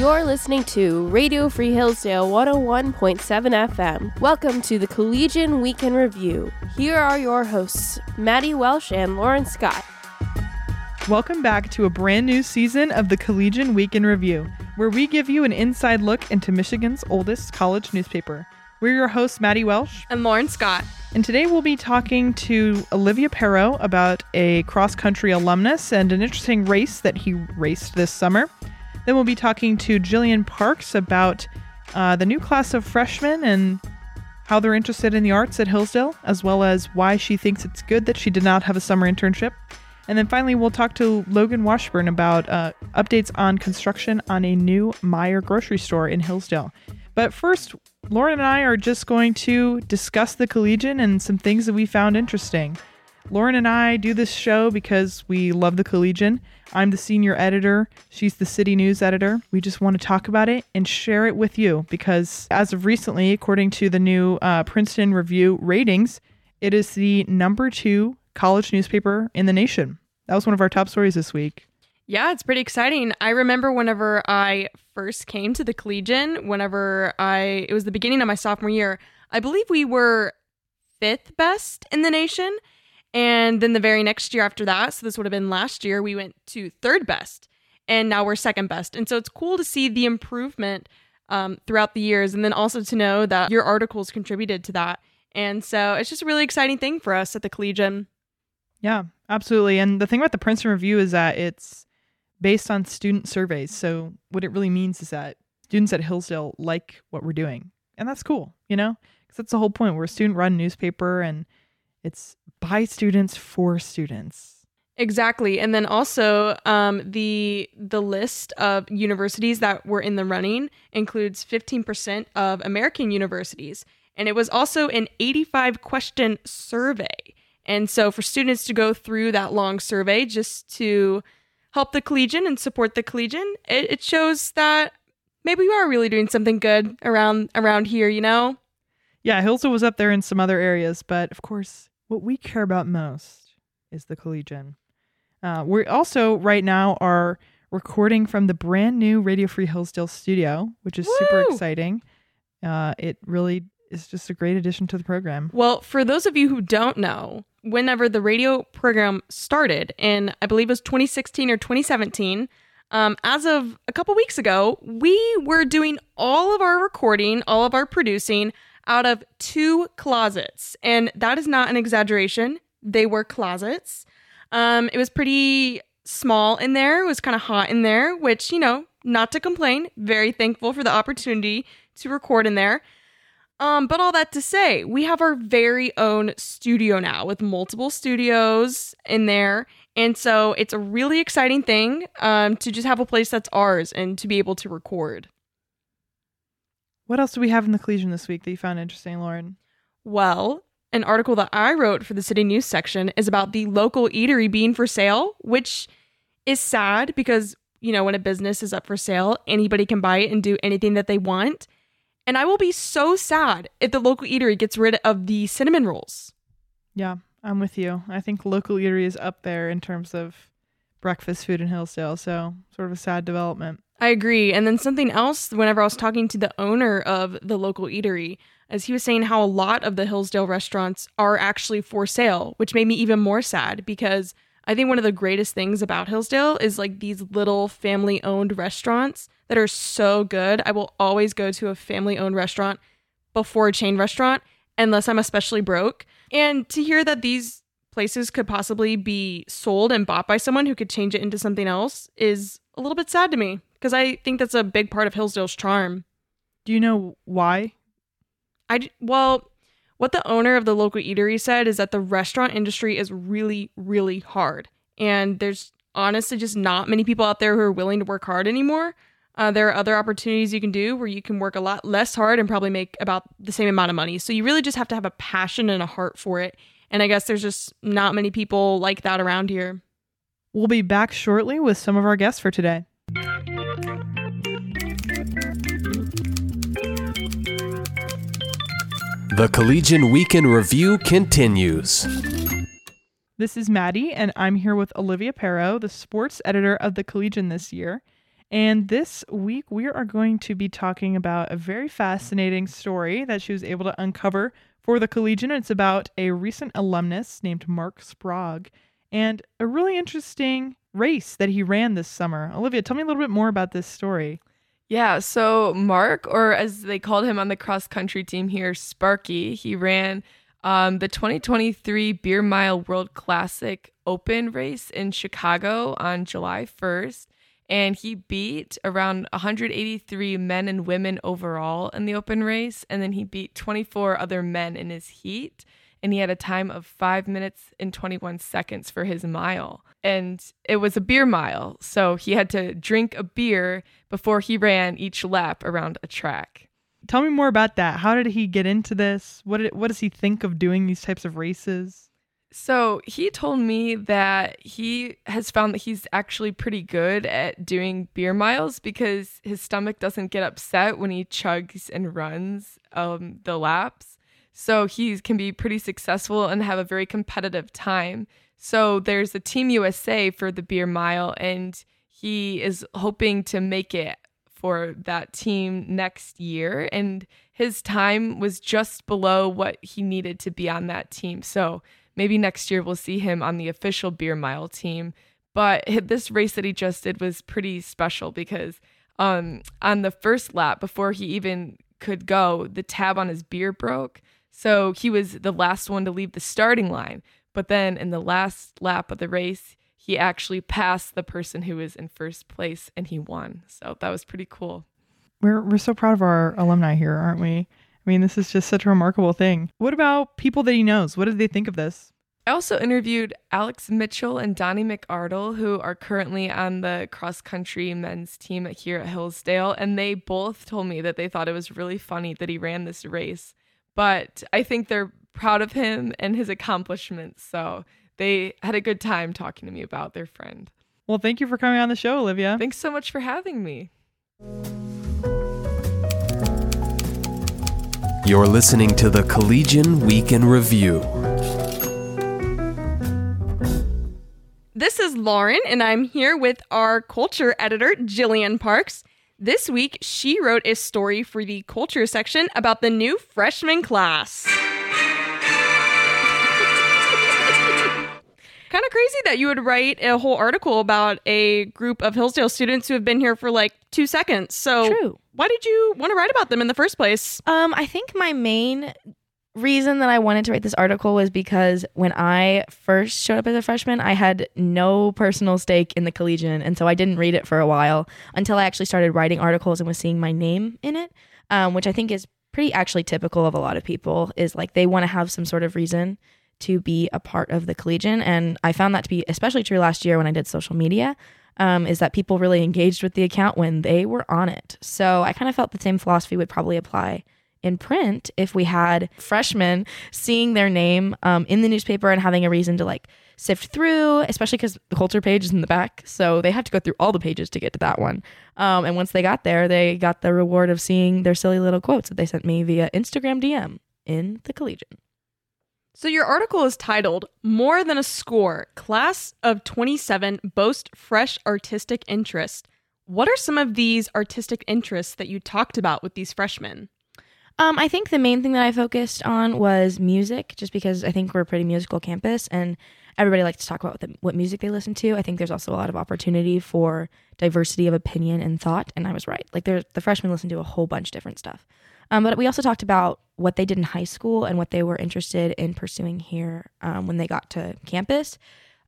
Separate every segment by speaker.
Speaker 1: You're listening to Radio Free Hillsdale 101.7 FM. Welcome to the Collegian Week in Review. Here are your hosts, Maddy Welsh and Lauren Scott.
Speaker 2: Welcome back to a brand new season of the Collegian Week in Review, where we give you an inside look into Michigan's oldest college newspaper. We're your hosts, Maddy Welsh.
Speaker 3: And Lauren Scott.
Speaker 2: And today we'll be talking to Olivia Perro about a cross country alumnus and an interesting race that he raced this summer. Then we'll be talking to Jillian Parks about uh, the new class of freshmen and how they're interested in the arts at Hillsdale, as well as why she thinks it's good that she did not have a summer internship. And then finally, we'll talk to Logan Washburn about uh, updates on construction on a new Meijer grocery store in Hillsdale. But first, Lauren and I are just going to discuss the Collegian and some things that we found interesting. Lauren and I do this show because we love the Collegian. I'm the senior editor, she's the city news editor. We just want to talk about it and share it with you because, as of recently, according to the new uh, Princeton Review ratings, it is the number two college newspaper in the nation. That was one of our top stories this week.
Speaker 3: Yeah, it's pretty exciting. I remember whenever I first came to the Collegian, whenever I, it was the beginning of my sophomore year, I believe we were fifth best in the nation. And then the very next year after that, so this would have been last year, we went to third best. And now we're second best. And so it's cool to see the improvement um, throughout the years. And then also to know that your articles contributed to that. And so it's just a really exciting thing for us at the Collegian.
Speaker 2: Yeah, absolutely. And the thing about the Princeton Review is that it's based on student surveys. So what it really means is that students at Hillsdale like what we're doing. And that's cool, you know? Because that's the whole point. We're a student run newspaper and it's by students for students.
Speaker 3: Exactly, and then also um, the the list of universities that were in the running includes fifteen percent of American universities, and it was also an eighty five question survey. And so, for students to go through that long survey just to help the collegian and support the collegian, it, it shows that maybe we are really doing something good around around here. You know?
Speaker 2: Yeah, Hillsdale was up there in some other areas, but of course, what we care about most is the collegian. Uh, we also right now are recording from the brand new Radio Free Hillsdale studio, which is Woo! super exciting. Uh, it really is just a great addition to the program.
Speaker 3: Well, for those of you who don't know, whenever the radio program started, in I believe it was 2016 or 2017, um, as of a couple weeks ago, we were doing all of our recording, all of our producing out of two closets. And that is not an exaggeration. They were closets. Um, it was pretty small in there. It was kind of hot in there, which, you know, not to complain. Very thankful for the opportunity to record in there. Um, but all that to say, we have our very own studio now with multiple studios in there. And so it's a really exciting thing um, to just have a place that's ours and to be able to record.
Speaker 2: What else do we have in the collegian this week that you found interesting, Lauren?
Speaker 3: Well, an article that I wrote for the city news section is about the local eatery being for sale, which is sad because, you know, when a business is up for sale, anybody can buy it and do anything that they want. And I will be so sad if the local eatery gets rid of the cinnamon rolls.
Speaker 2: Yeah, I'm with you. I think local eatery is up there in terms of breakfast food in Hillsdale, so sort of a sad development.
Speaker 3: I agree. And then something else, whenever I was talking to the owner of the local eatery, as he was saying how a lot of the Hillsdale restaurants are actually for sale, which made me even more sad because I think one of the greatest things about Hillsdale is like these little family owned restaurants that are so good. I will always go to a family owned restaurant before a chain restaurant unless I'm especially broke. And to hear that these places could possibly be sold and bought by someone who could change it into something else is a little bit sad to me because I think that's a big part of Hillsdale's charm.
Speaker 2: Do you know why?
Speaker 3: I well, what the owner of the local eatery said is that the restaurant industry is really, really hard, and there's honestly just not many people out there who are willing to work hard anymore. Uh, there are other opportunities you can do where you can work a lot less hard and probably make about the same amount of money. So you really just have to have a passion and a heart for it. And I guess there's just not many people like that around here.
Speaker 2: We'll be back shortly with some of our guests for today.
Speaker 4: The Collegian Week in Review continues.
Speaker 2: This is Maddy, and I'm here with Olivia Perro, the sports editor of the Collegian this year. And this week, we are going to be talking about a very fascinating story that she was able to uncover for the Collegian. It's about a recent alumnus named Mark Sprague and a really interesting race that he ran this summer. Olivia, tell me a little bit more about this story.
Speaker 5: Yeah, so Mark, or as they called him on the cross country team here, Sparky, he ran um, the 2023 Beer Mile World Classic Open race in Chicago on July 1st. And he beat around 183 men and women overall in the open race. And then he beat 24 other men in his heat. And he had a time of five minutes and 21 seconds for his mile. And it was a beer mile. So he had to drink a beer before he ran each lap around a track.
Speaker 2: Tell me more about that. How did he get into this? What did, what does he think of doing these types of races?
Speaker 5: So he told me that he has found that he's actually pretty good at doing beer miles because his stomach doesn't get upset when he chugs and runs um, the laps. So he can be pretty successful and have a very competitive time. So there's a Team USA for the beer mile, and he is hoping to make it for that team next year. And his time was just below what he needed to be on that team. So maybe next year we'll see him on the official beer mile team. But this race that he just did was pretty special because um, on the first lap, before he even could go, the tab on his beer broke. So he was the last one to leave the starting line. But then in the last lap of the race, he actually passed the person who was in first place and he won. So that was pretty cool.
Speaker 2: We're we're so proud of our alumni here, aren't we? I mean, this is just such a remarkable thing. What about people that he knows? What did they think of this?
Speaker 5: I also interviewed Alex Mitchell and Donnie McArdle, who are currently on the cross country men's team here at Hillsdale, and they both told me that they thought it was really funny that he ran this race. But I think they're proud of him and his accomplishments, so they had a good time talking to me about their friend.
Speaker 2: Well, thank you for coming on the show, Olivia.
Speaker 5: Thanks so much for having me.
Speaker 4: You're listening to the Collegian Week in Review.
Speaker 3: This is Lauren, and I'm here with our culture editor, Jillian Parks. This week, she wrote a story for the culture section about the new freshman class. kind of crazy that you would write a whole article about a group of Hillsdale students who have been here for like two seconds. So,
Speaker 1: True.
Speaker 3: why did you want to write about them in the first place?
Speaker 6: Um, I think my main reason that I wanted to write this article was because when I first showed up as a freshman, I had no personal stake in the Collegian, and so I didn't read it for a while until I actually started writing articles and was seeing my name in it, um, which I think is pretty actually typical of a lot of people. Is like they want to have some sort of reason to be a part of the Collegian, and I found that to be especially true last year when I did social media. Um, is that people really engaged with the account when they were on it. So I kind of felt the same philosophy would probably apply in print if we had freshmen seeing their name um, in the newspaper and having a reason to like sift through, especially because the culture page is in the back. So they have to go through all the pages to get to that one. Um, and once they got there, they got the reward of seeing their silly little quotes that they sent me via Instagram DM in the Collegian.
Speaker 3: So, your article is titled More Than a Score Class of 27 Boast Fresh Artistic Interest. What are some of these artistic interests that you talked about with these freshmen?
Speaker 6: Um, I think the main thing that I focused on was music, just because I think we're a pretty musical campus and everybody likes to talk about what, the, what music they listen to. I think there's also a lot of opportunity for diversity of opinion and thought, and I was right. Like, the freshmen listen to a whole bunch of different stuff. Um, but we also talked about what they did in high school and what they were interested in pursuing here um, when they got to campus.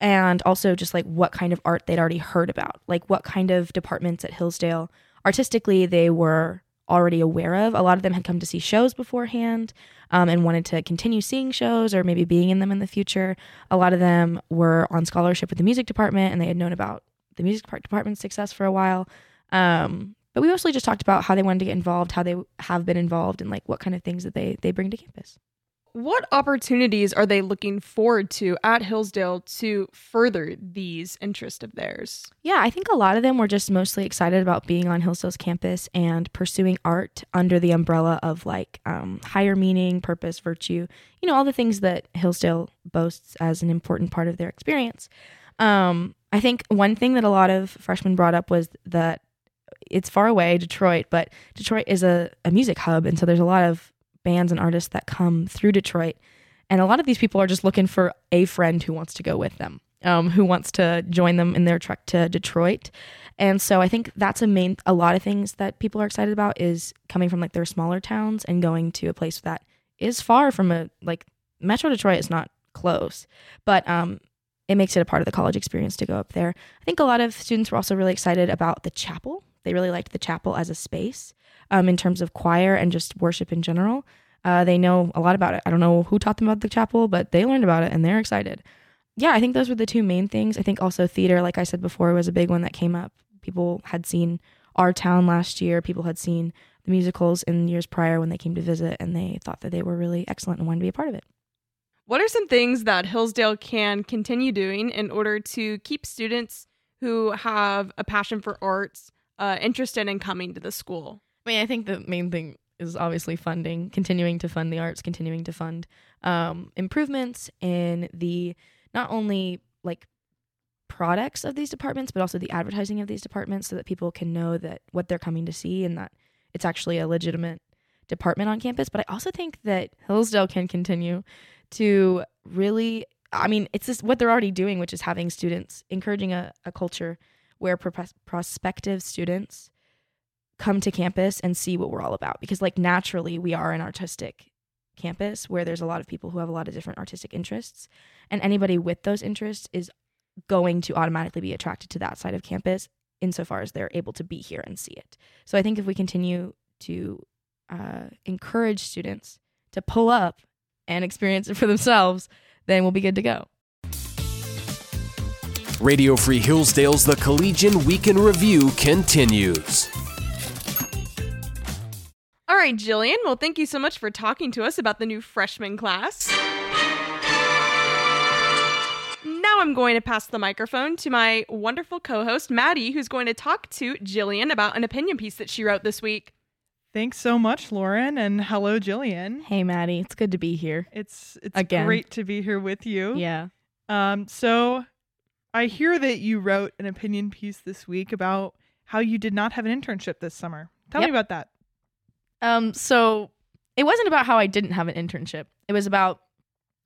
Speaker 6: And also just like what kind of art they'd already heard about, like what kind of departments at Hillsdale artistically they were already aware of. A lot of them had come to see shows beforehand um, and wanted to continue seeing shows or maybe being in them in the future. A lot of them were on scholarship with the music department and they had known about the music department's success for a while. Um, but we mostly just talked about how they wanted to get involved, how they have been involved, and like what kind of things that they they bring to campus.
Speaker 3: What opportunities are they looking forward to at Hillsdale to further these interests of theirs?
Speaker 6: Yeah, I think a lot of them were just mostly excited about being on Hillsdale's campus and pursuing art under the umbrella of like um, higher meaning, purpose, virtue, you know, all the things that Hillsdale boasts as an important part of their experience. Um, I think one thing that a lot of freshmen brought up was that it's far away, Detroit, but Detroit is a, a music hub. And so there's a lot of bands and artists that come through Detroit. And a lot of these people are just looking for a friend who wants to go with them, um, who wants to join them in their trek to Detroit. And so I think that's a main, a lot of things that people are excited about is coming from like their smaller towns and going to a place that is far from a, like Metro Detroit is not close, but um, it makes it a part of the college experience to go up there. I think a lot of students were also really excited about the chapel. They really liked the chapel as a space um, in terms of choir and just worship in general. Uh, they know a lot about it. I don't know who taught them about the chapel, but they learned about it and they're excited. Yeah, I think those were the two main things. I think also theater, like I said before, was a big one that came up. People had seen Our Town last year. People had seen the musicals in years prior when they came to visit, and they thought that they were really excellent and wanted to be a part of it.
Speaker 3: What are some things that Hillsdale can continue doing in order to keep students who have a passion for arts uh, interested in coming to the school?
Speaker 6: I mean, I think the main thing is obviously funding, continuing to fund the arts, continuing to fund um, improvements in the not only like products of these departments, but also the advertising of these departments so that people can know that what they're coming to see and that it's actually a legitimate department on campus. But I also think that Hillsdale can continue to really, I mean, it's just what they're already doing, which is having students, encouraging a, a culture where pro- prospective students come to campus and see what we're all about because like naturally we are an artistic campus where there's a lot of people who have a lot of different artistic interests and anybody with those interests is going to automatically be attracted to that side of campus insofar as they're able to be here and see it so i think if we continue to uh, encourage students to pull up and experience it for themselves then we'll be good to go
Speaker 4: Radio Free Hillsdale's The Collegian Week in Review continues.
Speaker 3: All right, Jillian. Well, thank you so much for talking to us about the new freshman class. Now I'm going to pass the microphone to my wonderful co host, Maddy, who's going to talk to Jillian about an opinion piece that she wrote this week.
Speaker 2: Thanks so much, Lauren, and hello, Jillian.
Speaker 6: hey maddy it's good to be here
Speaker 2: It's it's
Speaker 6: Again.
Speaker 2: great to be here with you.
Speaker 6: yeah
Speaker 2: Um, so I hear that you wrote an opinion piece this week about how you did not have an internship this summer. Tell
Speaker 6: Yep.
Speaker 2: me about that.
Speaker 6: Um, so it wasn't about how I didn't have an internship. It was about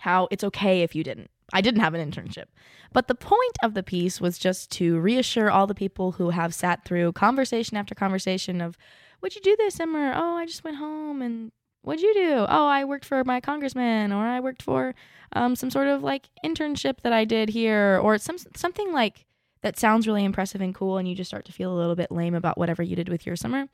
Speaker 6: how it's okay if you didn't. I didn't have an internship. But the point of the piece was just to reassure all the people who have sat through conversation after conversation of what'd you do this summer? Oh, I just went home and what'd you do? Oh, I worked for my congressman or I worked for um, some sort of like internship that I did here or some something like that sounds really impressive and cool and you just start to feel a little bit lame about whatever you did with your summer.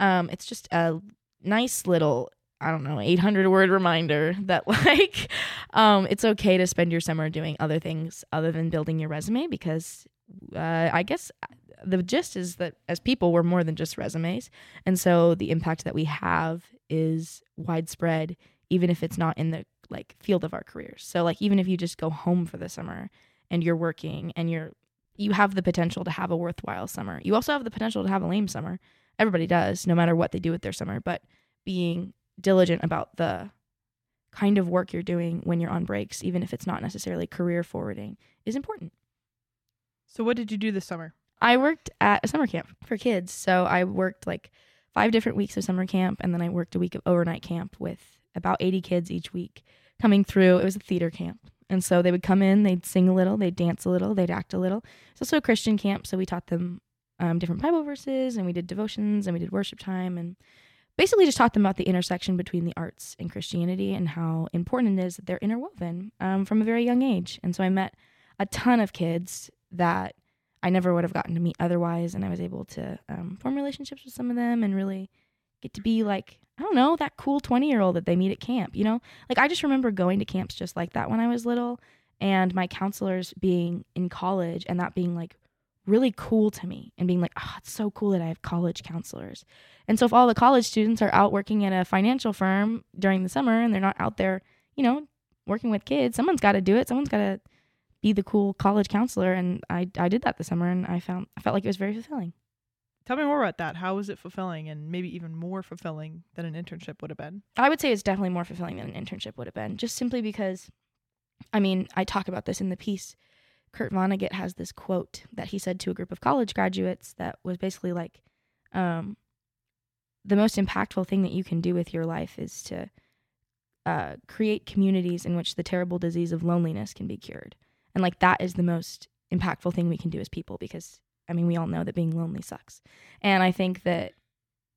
Speaker 6: Um, it's just a nice little I don't know, 800 word reminder that like um it's okay to spend your summer doing other things other than building your resume because uh, I guess the gist is that as people we're more than just resumes. And so the impact that we have is widespread even if it's not in the like field of our careers. So like even if you just go home for the summer and you're working and you're you have the potential to have a worthwhile summer. You also have the potential to have a lame summer everybody does no matter what they do with their summer but being diligent about the kind of work you're doing when you're on breaks even if it's not necessarily career forwarding is important.
Speaker 2: So what did you do this summer?
Speaker 6: i worked at a summer camp for kids. So i worked like five different weeks of summer camp and then i worked a week of overnight camp with about 80 kids each week coming through. It was a theater camp. And so they would come in they'd sing a little they'd dance a little they'd act a little. It's also a christian camp so we taught them um, different Bible verses, and we did devotions, and we did worship time, and basically just taught them about the intersection between the arts and Christianity and how important it is that they're interwoven um, from a very young age. And so I met a ton of kids that I never would have gotten to meet otherwise, and I was able to um, form relationships with some of them and really get to be like I don't know that cool twenty year old that they meet at camp. You know, like I just remember going to camps just like that when I was little, and my counselors being in college and that being like really cool to me and being like, oh, it's so cool that I have college counselors. And so if all the college students are out working at a financial firm during the summer and they're not out there, you know, working with kids, someone's got to do it. Someone's got to be the cool college counselor. And I, I did that this summer and I found, I felt like it was very fulfilling.
Speaker 2: Tell me more about that. How was it fulfilling and maybe even more fulfilling than an internship would have been?
Speaker 6: I would say it's definitely more fulfilling than an internship would have been, just simply because, I mean, I talk about this in the piece. Kurt Vonnegut has this quote that he said to a group of college graduates that was basically like, um, the most impactful thing that you can do with your life is to uh, create communities in which the terrible disease of loneliness can be cured. And like that is the most impactful thing we can do as people because I mean, we all know that being lonely sucks. And I think that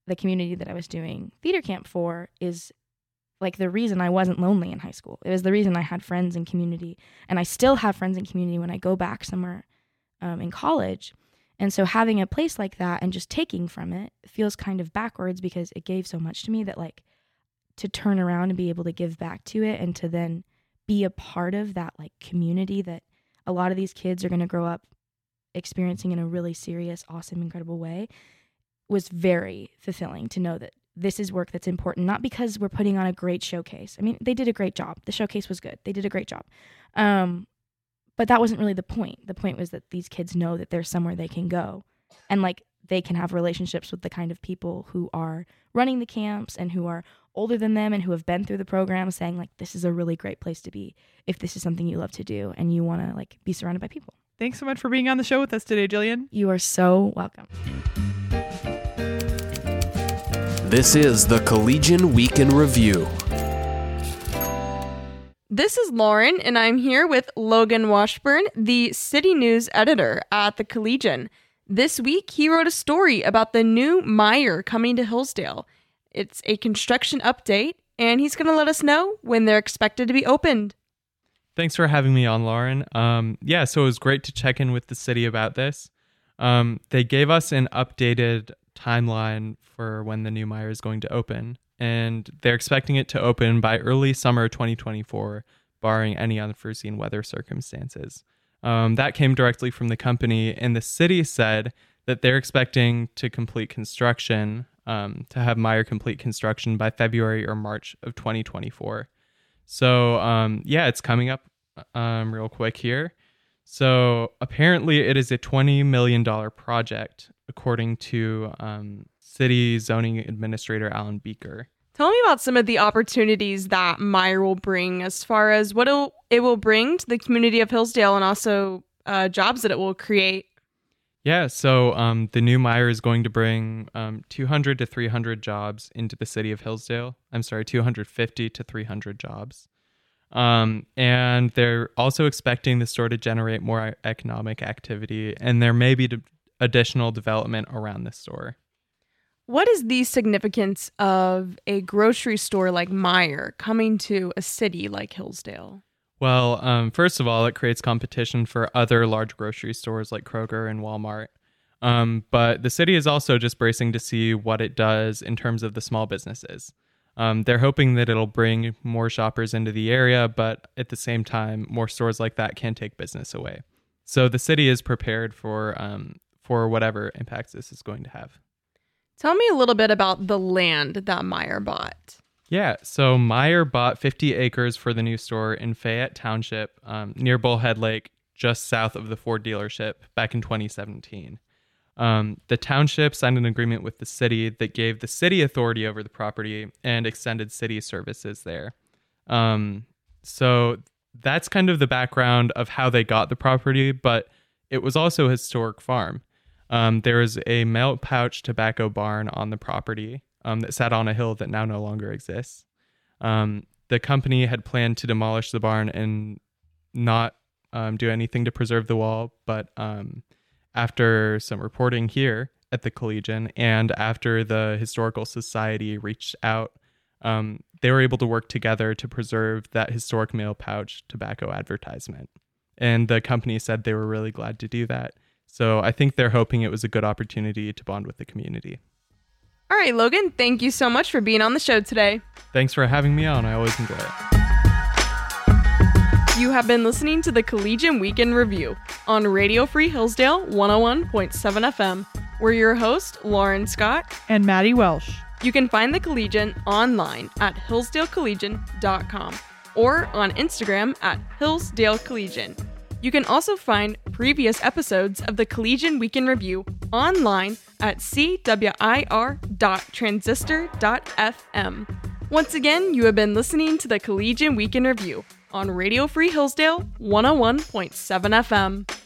Speaker 6: the community that I was doing theater camp for is like the reason I wasn't lonely in high school. It was the reason I had friends in community, and I still have friends in community when I go back somewhere um, in college. And so having a place like that and just taking from it feels kind of backwards because it gave so much to me that like to turn around and be able to give back to it and to then be a part of that like community that a lot of these kids are going to grow up experiencing in a really serious, awesome, incredible way was very fulfilling to know that this is work that's important, not because we're putting on a great showcase. I mean, they did a great job. The showcase was good. They did a great job. Um, but that wasn't really the point. The point was that these kids know that there's somewhere they can go and like they can have relationships with the kind of people who are running the camps and who are older than them and who have been through the program saying like this is a really great place to be if this is something you love to do and you want to like be surrounded by people.
Speaker 2: Thanks so much for being on the show with us today, Jillian.
Speaker 6: You are so welcome.
Speaker 4: This is the Collegian Week in Review.
Speaker 3: This is Lauren, and I'm here with Logan Washburn, the City News editor at the Collegian. This week, he wrote a story about the new Meijer coming to Hillsdale. It's a construction update, and he's going to let us know when they're expected to be opened.
Speaker 7: Thanks for having me on, Lauren. Um, yeah, so it was great to check in with the city about this. Um, they gave us an updated timeline for when the new Meijer is going to open, and they're expecting it to open by early summer 2024, barring any unforeseen weather circumstances. Um, that came directly from the company, and the city said that they're expecting to complete construction, um, to have Meijer complete construction by February or March of 2024. So um, yeah, it's coming up um, real quick here. So apparently, it is a twenty million dollar project, according to um, City Zoning Administrator Alan Beeker.
Speaker 3: Tell me about some of the opportunities that Meijer will bring, as far as what it'll, bring to the community of Hillsdale, and also uh, jobs that it will create.
Speaker 7: Yeah, so um, the new Meijer is going to bring um, 200 to 300 jobs into the city of Hillsdale. I'm sorry, 250 to 300 jobs. Um, and they're also expecting the store to generate more economic activity, and there may be additional development around the store.
Speaker 3: What is the significance of a grocery store like Meijer coming to a city like Hillsdale?
Speaker 7: Well, um, first of all, it creates competition for other large grocery stores like Kroger and Walmart. Um, but the city is also just bracing to see what it does in terms of the small businesses. Um, they're hoping that it'll bring more shoppers into the area, but at the same time, more stores like that can take business away. So the city is prepared for um, for whatever impacts this is going to have.
Speaker 3: Tell me a little bit about the land that Meijer bought.
Speaker 7: Yeah, so Meijer bought 50 acres for the new store in Fayette Township um, near Bullhead Lake, just south of the Ford dealership, back in 2017. Um, the township signed an agreement with the city that gave the city authority over the property and extended city services there. Um, so that's kind of the background of how they got the property, but it was also a historic farm. Um, there is a mail pouch tobacco barn on the property um, that sat on a hill that now no longer exists. Um, the company had planned to demolish the barn and not um, do anything to preserve the wall, but um, after some reporting here at the Collegian and after the Historical Society reached out, um, they were able to work together to preserve that historic mail pouch tobacco advertisement. And the company said they were really glad to do that. So I think they're hoping it was a good opportunity to bond with the community.
Speaker 3: All right, Logan, thank you so much for being on the show today.
Speaker 7: Thanks for having me on. I always enjoy it.
Speaker 3: You have been listening to the Collegian Week in Review on Radio Free Hillsdale 101.7 FM. We're your host, Lauren Scott.
Speaker 2: And Maddy Welsh.
Speaker 3: You can find the Collegian online at hillsdalecollegian.com or on Instagram at Hillsdale Collegian. You can also find previous episodes of the Collegian Week in Review online at cwir.transistor.fm. Once again, you have been listening to the Collegian Week in Review on Radio Free Hillsdale 101.7 FM.